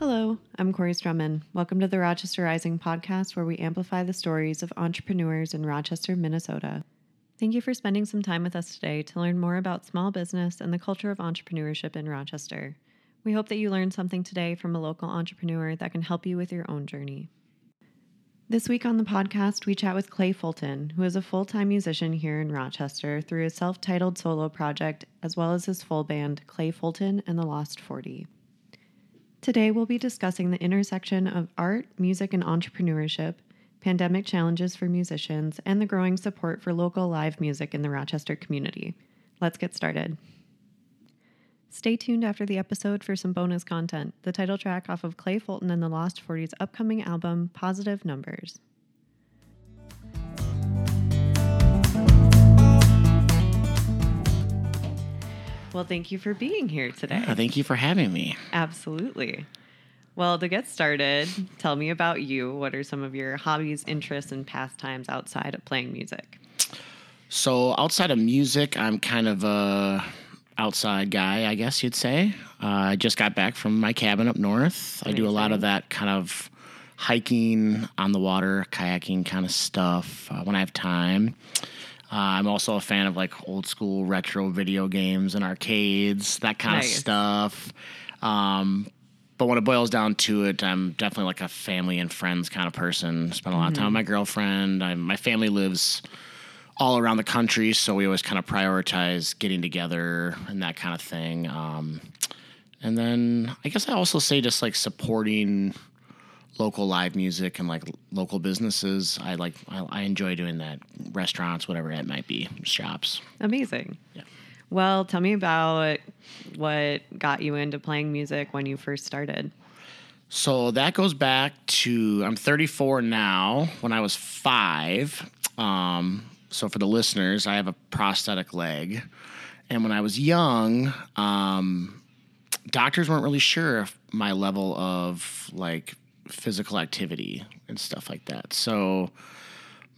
Hello, I'm Corey Strumman. Welcome to the Rochester Rising podcast, where we amplify the stories of entrepreneurs in Rochester, Minnesota. Thank you for spending some time with us today to learn more about small business and the culture of entrepreneurship in Rochester. We hope that you learned something today from a local entrepreneur that can help you with your own journey. This week on the podcast, we chat with Clay Fulton, who is a full time musician here in Rochester through his self titled solo project, as well as his full band, Clay Fulton and the Lost 40. Today, we'll be discussing the intersection of art, music, and entrepreneurship, pandemic challenges for musicians, and the growing support for local live music in the Rochester community. Let's get started. Stay tuned after the episode for some bonus content, the title track off of Clay Fulton and the Lost 40's upcoming album, Positive Numbers. Well, thank you for being here today. Yeah, thank you for having me. Absolutely. Well, to get started, tell me about you. What are some of your hobbies, interests, and pastimes outside of playing music? So, outside of music, I'm kind of a outside guy, I guess you'd say. Uh, I just got back from my cabin up north. I do a lot of that kind of hiking on the water, kayaking kind of stuff uh, when I have time. Uh, I'm also a fan of like old school retro video games and arcades, that kind Nice. of stuff. Um, but when it boils down to it, I'm definitely like a family and friends kind of person. Spend a lot of time with my girlfriend. i my family lives all around the country, so we always kind of prioritize getting together and that kind of thing. Um, and then I guess I also say just like supporting local live music and like local businesses. I like I, I enjoy doing that. Restaurants, whatever it might be, shops. Amazing. Yeah. Well, tell me about what got you into playing music when you first started. So that goes back to I'm 34 now. When I was five, um, so for the listeners, I have a prosthetic leg, and when I was young, um, doctors weren't really sure if my level of like physical activity and stuff like that. So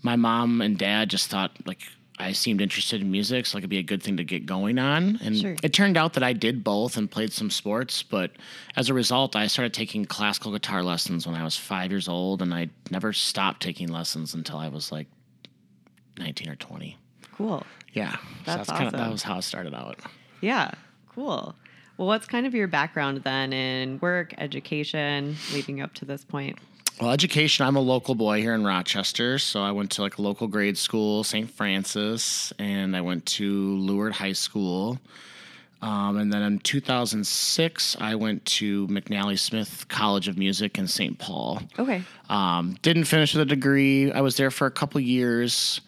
my mom and dad just thought like I seemed interested in music, so it could be a good thing to get going on. And Sure. it turned out that I did both and played some sports, but as a result, I started taking classical guitar lessons when I was five years old, and I never stopped taking lessons until I was like 19 or 20. Cool. Yeah, That's so kind of that was how it started out. Yeah, cool. Well, what's kind of your background then in work, education, leading up to this point? Well, education, I'm a local boy here in Rochester. So I went to like a local grade school, St. Francis, and I went to Leward High School. Um, and then in 2006, I went to McNally Smith College of Music in St. Paul. Okay. Um, didn't finish with a degree. I was there for a couple years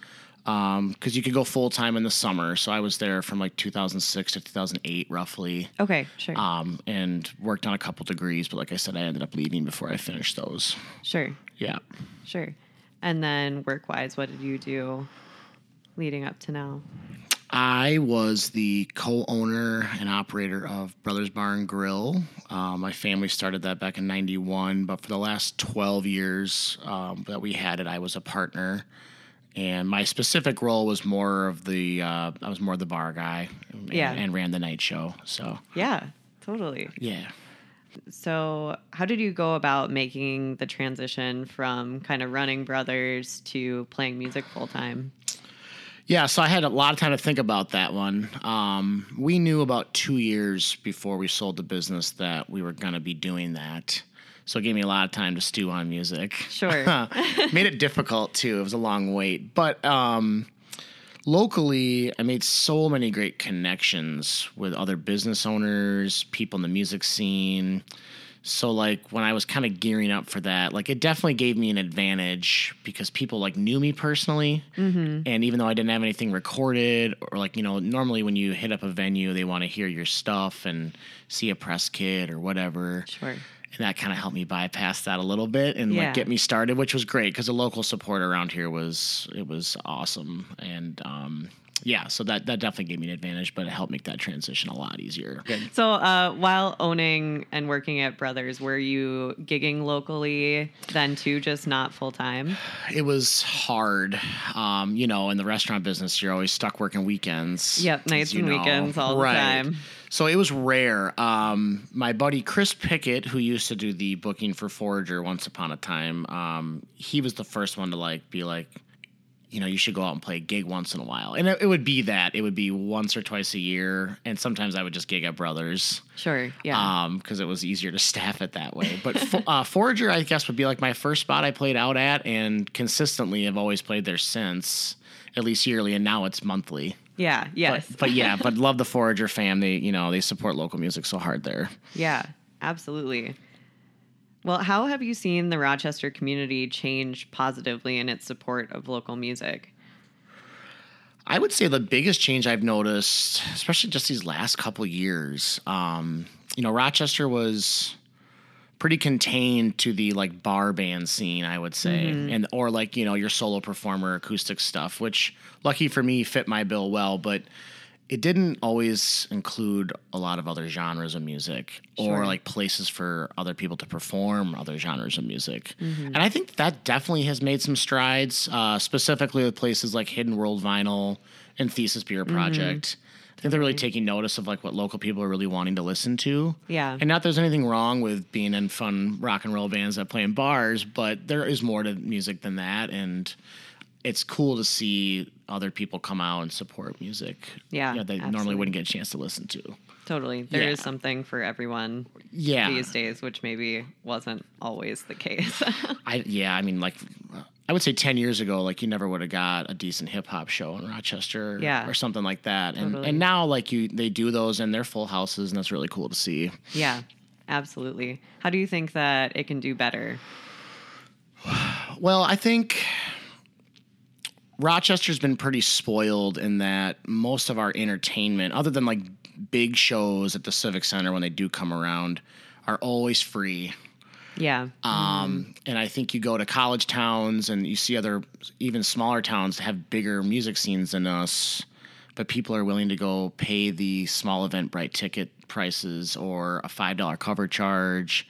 because you could go full time in the summer. So I was there from like 2006 to 2008, roughly Okay, sure. um, and worked on a couple degrees. But like I said, I ended up leaving before I finished those. sure, Yeah. sure. And then work wise, what did you do leading up to now? I was the co owner and operator of Brothers Barn Grill. Um, my family started that back in 91, but for the last 12 years um, that we had it, I was a partner. And my specific role was more of the, uh, I was more the bar guy and, Yeah. and ran the night show. So, Yeah, totally. yeah. So, how did you go about making the transition from kind of running Brothers to playing music full time? Yeah, so I had a lot of time to think about that one. Um, we knew about two years before we sold the business that we were going to be doing that. So it gave me a lot of time to stew on music. Sure. made it difficult too. It was a long wait. But um, locally, I made so many great connections with other business owners, people in the music scene. So like when I was kind of gearing up for that, like it definitely gave me an advantage because people like knew me personally, and even though I didn't have anything recorded or like you know normally when you hit up a venue they want to hear your stuff and see a press kit or whatever, Sure. And that kind of helped me bypass that a little bit and Yeah. like get me started, which was great because the local support around here was it was awesome and um, yeah, so that that definitely gave me an advantage, but it helped make that transition a lot easier. So, uh, while owning and working at Brothers, were you gigging locally then too, just not full time? It was hard, um, you know. In the restaurant business, you're always stuck working weekends. Yep, nights and know. weekends all the time. So it was rare. Um, my buddy Chris Pickett, who used to do the booking for Forager once upon a time, um, he was the first one to like be like, you know, you should go out and play a gig once in a while. And it, it would be that. It would be once or twice a year. And sometimes I would just gig at Brothers Sure. Yeah. because it was easier to staff it that way. But fo- uh, Forager, I guess, would be like my first spot I played out at, and consistently have always played there since, at least yearly, and now it's monthly. yeah. Yes. But, but yeah, but love the Forager fam. They you know they support local music so hard there. Yeah, absolutely. Well, how have you seen the Rochester community change positively in its support of local music? I would say the biggest change I've noticed, especially just these last couple years, um, you know, Rochester was pretty contained to the like bar band scene, I would say, and or like you know your solo performer acoustic stuff, which lucky for me fit my bill well, but it didn't always include a lot of other genres of music Sure. or like places for other people to perform other genres of music. And I think that definitely has made some strides, uh, specifically with places like Hidden World Vinyl and Thesis Beer Project. I think they're really taking notice of like what local people are really wanting to listen to. Yeah. And not there's anything wrong with being in fun rock and roll bands that play in bars, but there is more to music than that. And it's cool to see other people come out and support music. Yeah, they absolutely. normally wouldn't get a chance to listen to. Totally. there is Yeah. something for everyone Yeah. these days, which maybe wasn't always the case. I yeah, I mean like I would say 10 years ago like you never would have got a decent hip hop show in Rochester Yeah. or something like that. And Totally. and now like you they do those and they're full houses and that's really cool to see. yeah, absolutely. How do you think that it can do better? Well, I think Rochester's been pretty spoiled in that most of our entertainment, other than like big shows at the Civic Center when they do come around, are always free. Yeah. Um, and I think you go to college towns and you see other, even smaller towns have bigger music scenes than us, but people are willing to go pay the small Eventbrite ticket prices or a $5 cover charge.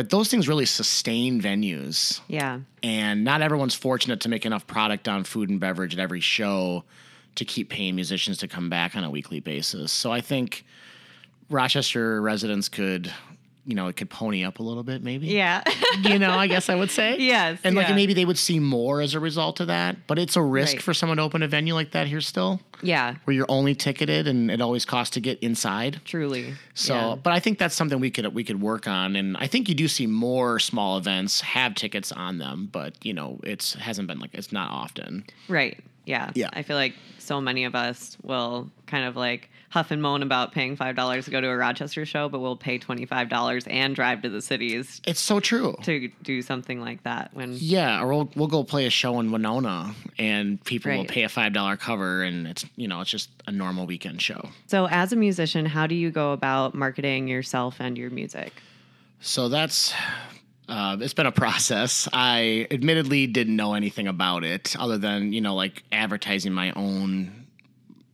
But those things really sustain venues yeah. and not everyone's fortunate to make enough product on food and beverage at every show to keep paying musicians to come back on a weekly basis. So I think Rochester residents could, you know, it could pony up a little bit, maybe. Yeah. You know, I guess I would say. Yes, And like yeah. maybe they would see more as a result of that. But it's a risk Right. for someone to open a venue like that here still, yeah. where you're only ticketed and it always costs to get inside. Truly. So, Yeah. but I think that's something we could we could work on, and I think you do see more small events have tickets on them, but you know, it's hasn't been like it's not often. Right. Yeah. Yeah. I feel like so many of us will kind of like huff and moan about paying five dollars to go to a Rochester show, but we'll pay twenty five dollars and drive to the cities It's so true. to do something like that. When Yeah, or we'll we'll go play a show in Winona, and people will pay a five dollar cover, and it's you know it's just a normal weekend show. so, as a musician, how do you go about marketing yourself and your music? So that's uh, it's been a process. I admittedly didn't know anything about it other than you know like advertising my own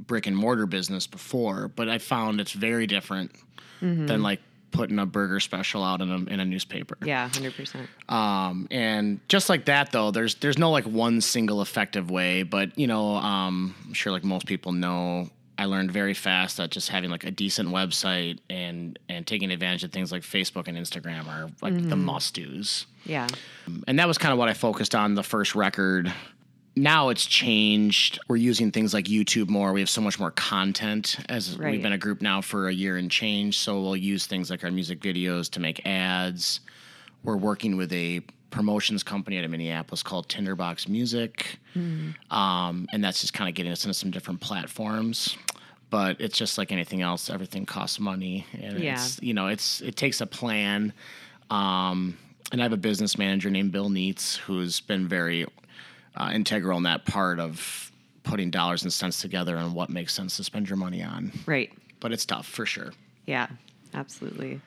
brick and mortar business before, but I found it's very different than like putting a burger special out in a in a newspaper. Yeah, hundred percent. Um, and just like that though, there's there's no like one single effective way, but you know, um, I'm sure like most people know, I learned very fast that just having like a decent website and and taking advantage of things like Facebook and Instagram are like the mm-hmm. must dos. Yeah. And that was kind of what I focused on the first record. Now it's changed. We're using things like YouTube more. We have so much more content as Right. we've been a group now for a year and change. So we'll use things like our music videos to make ads. We're working with a promotions company out of Minneapolis called Tinderbox Music. Um, and that's just kind of getting us into some different platforms. But it's just like anything else, everything costs money. And Yeah. it's you know, it's it takes a plan. Um, and I have a business manager named Bill Neitz who's been very uh, integral in that part of putting dollars and cents together and what makes sense to spend your money on. Right. But it's tough for sure. Yeah. Absolutely.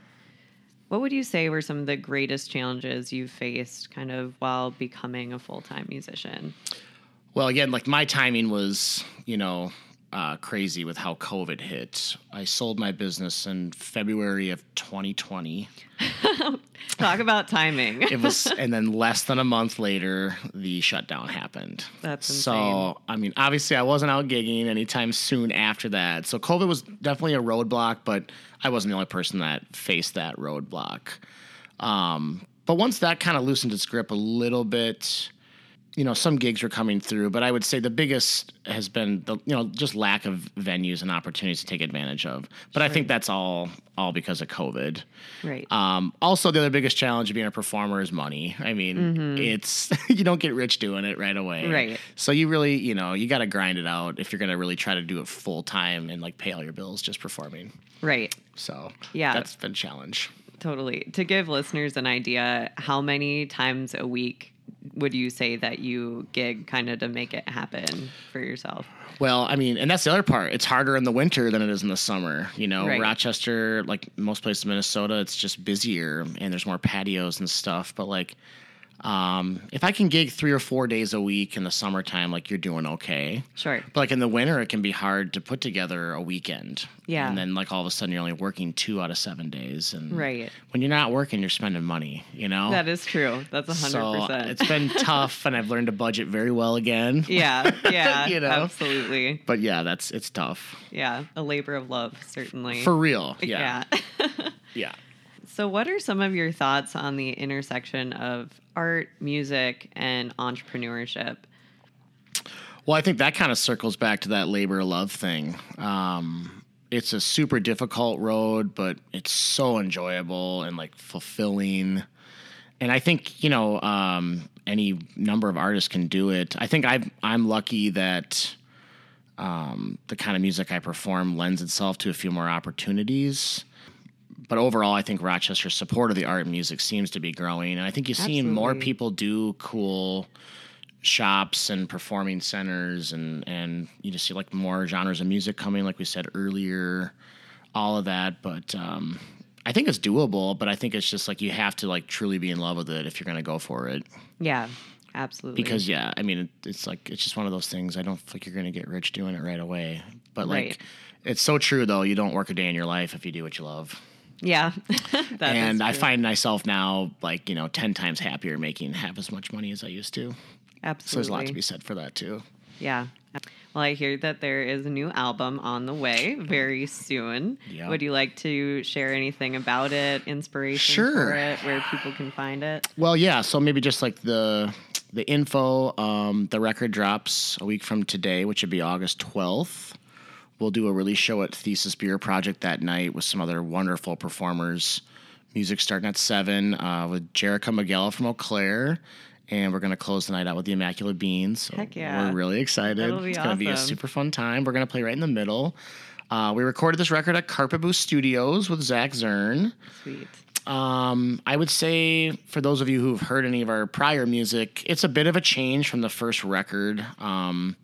What would you say were some of the greatest challenges you faced kind of while becoming a full time musician? Well, again, like my timing was, you know, uh, crazy with how COVID hit. I sold my business in February of 2020. Talk about timing. It was, and then less than a month later, the shutdown happened. That's so. insane. I mean, obviously, I wasn't out gigging anytime soon after that. So COVID was definitely a roadblock, but I wasn't the only person that faced that roadblock. Um, but once that kind of loosened its grip a little bit, you know, some gigs were coming through, but I would say the biggest has been the you know just lack of venues and opportunities to take advantage of. But I think that's all all because of COVID. right. Um, also, the other biggest challenge of being a performer is money. I mean, it's you don't get rich doing it right away, Right. So you really, you know, you got to grind it out if you're going to really try to do it full time and like pay all your bills just performing. right. So Yeah. that's been a challenge. Totally. To give listeners an idea, how many times a week would you say that you gig kind of to make it happen for yourself? Well, I mean, and that's the other part. It's harder in the winter than it is in the summer. You know, Right. Rochester, like most places in Minnesota, it's just busier and there's more patios and stuff. But like, um, if I can gig three or four days a week in the summertime, like you're doing okay. Sure. But like in the winter, it can be hard to put together a weekend. Yeah. And then like all of a sudden you're only working two out of seven days. And Right. when you're not working, you're spending money, you know? That is true. That's a hundred percent. it's been tough and I've learned to budget very well again. Yeah, yeah, You know? absolutely. But yeah, that's it's tough. Yeah, a labor of love, certainly. For real. Yeah. yeah. Yeah. So, what are some of your thoughts on the intersection of art, music, and entrepreneurship? Well, I think that kind of circles back to that labor love thing. Um, it's a super difficult road, but it's so enjoyable and like fulfilling. And I think you know um, any number of artists can do it. I think I I'm lucky that um, the kind of music I perform lends itself to a few more opportunities. But overall, I think Rochester's support of the art and music seems to be growing, and I think you're seeing more people do cool shops and performing centers and and you just see like more genres of music coming like we said earlier all of that. But um i think it's doable but i think it's just like you have to like truly be in love with it if you're going to go for it. Yeah, absolutely. because yeah i mean it, it's like it's just one of those things i don't think you're going to get rich doing it right away. But like Right. it's so true though you don't work a day in your life if you do what you love yeah, that is and i find myself now like you know 10 times happier making half as much money as i used to absolutely. so there's a lot to be said for that too Yeah. Well, I hear that there is a new album on the way very soon. Yeah. Would you like to share anything about it, inspiration Sure. for it, where people can find it? Well, yeah. So maybe just like the the info. Um, the record drops a week from today, which would be August twelfth. We'll do a release show at Thesis Beer Project that night with some other wonderful performers. Music starting at seven uh, with Jerica Miguel from Eau Claire. And we're going to close the night out with the Immaculate Beans. So Heck yeah. We're really excited. It's going to be a super fun time. We're going to play right in the middle. Uh, we recorded this record at Carpet Boost Studios with Zach Zern. Sweet. Um, I would say for those of you who've heard any of our prior music, it's a bit of a change from the first record. Um,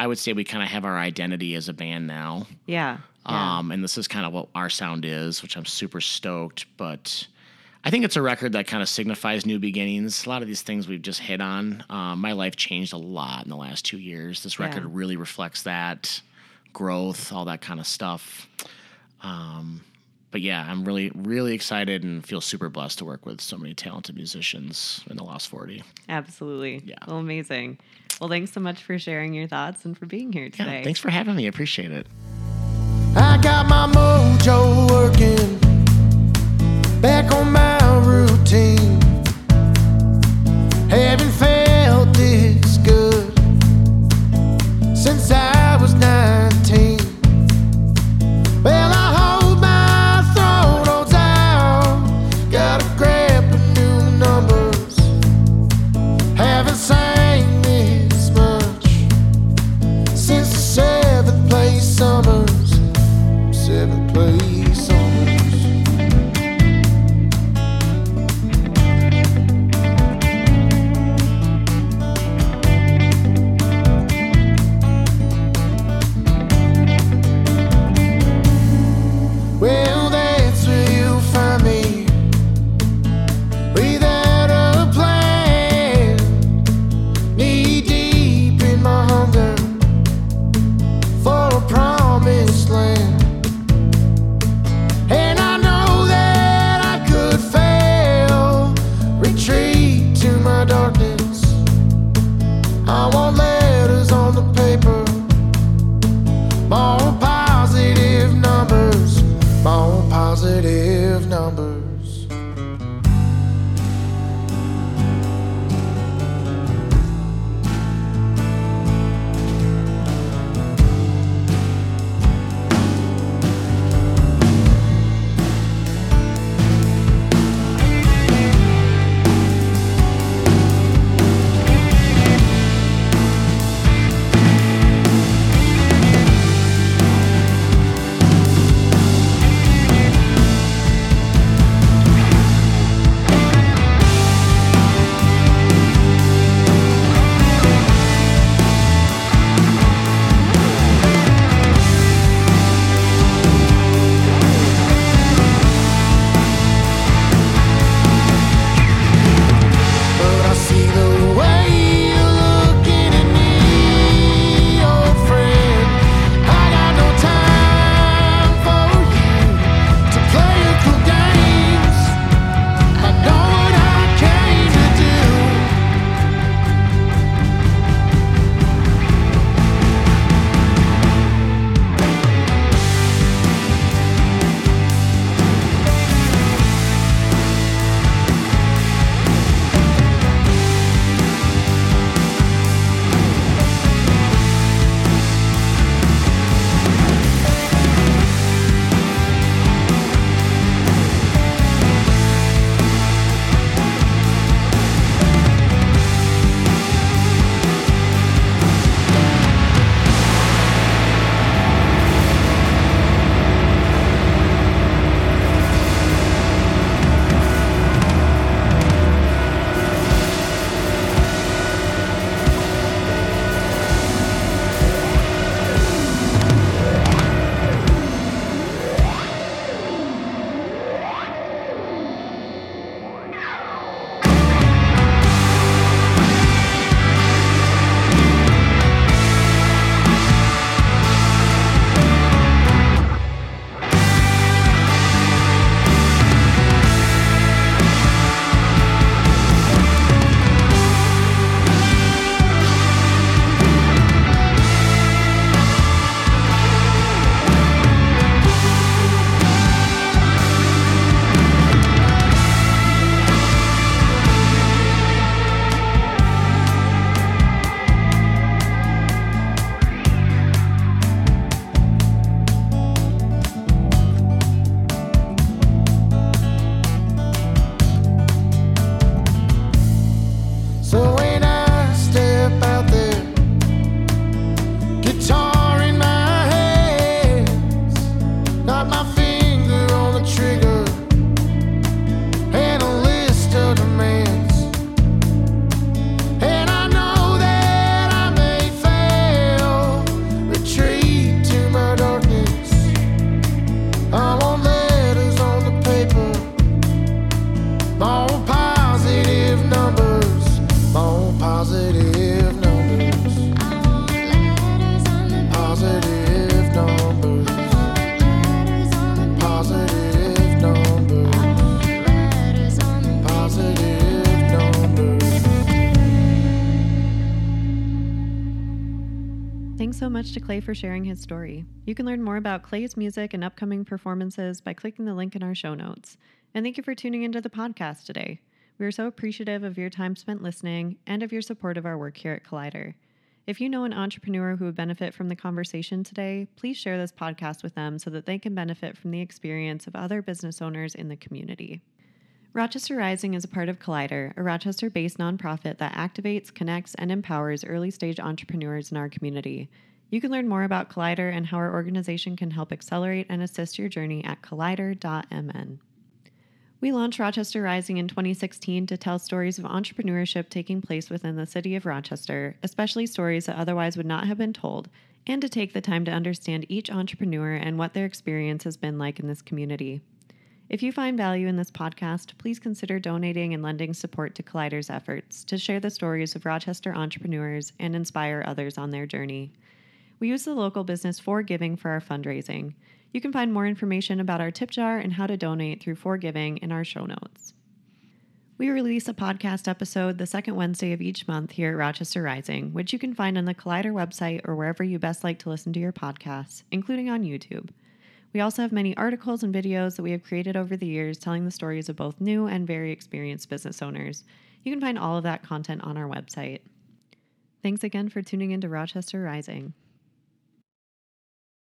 I would say we kind of have our identity as a band now. Yeah. yeah. Um, and this is kind of what our sound is, which I'm super stoked. But I think it's a record that kind of signifies new beginnings. A lot of these things we've just hit on. Um, my life changed a lot in the last two years. This record Yeah. really reflects that growth, all that kind of stuff. Um, but yeah, I'm really, really excited and feel super blessed to work with so many talented musicians in the Lost 40. Absolutely. Yeah. Well, amazing. Well, thanks so much for sharing your thoughts and for being here Yeah, today. thanks for having me. I appreciate it. I got my mojo working back on my routine. So much to Clay for sharing his story. You can learn more about Clay's music and upcoming performances by clicking the link in our show notes. And thank you for tuning into the podcast today. We are so appreciative of your time spent listening and of your support of our work here at Collider. If you know an entrepreneur who would benefit from the conversation today, please share this podcast with them so that they can benefit from the experience of other business owners in the community. Rochester Rising is a part of Collider, a Rochester based nonprofit that activates, connects, and empowers early stage entrepreneurs in our community. You can learn more about Collider and how our organization can help accelerate and assist your journey at collider.mn. We launched Rochester Rising in 2016 to tell stories of entrepreneurship taking place within the city of Rochester, especially stories that otherwise would not have been told, and to take the time to understand each entrepreneur and what their experience has been like in this community. If you find value in this podcast, please consider donating and lending support to Collider's efforts to share the stories of Rochester entrepreneurs and inspire others on their journey. We use the local business For Giving for our fundraising. You can find more information about our tip jar and how to donate through For Giving in our show notes. We release a podcast episode the second Wednesday of each month here at Rochester Rising, which you can find on the Collider website or wherever you best like to listen to your podcasts, including on YouTube. We also have many articles and videos that we have created over the years telling the stories of both new and very experienced business owners. You can find all of that content on our website. Thanks again for tuning into Rochester Rising.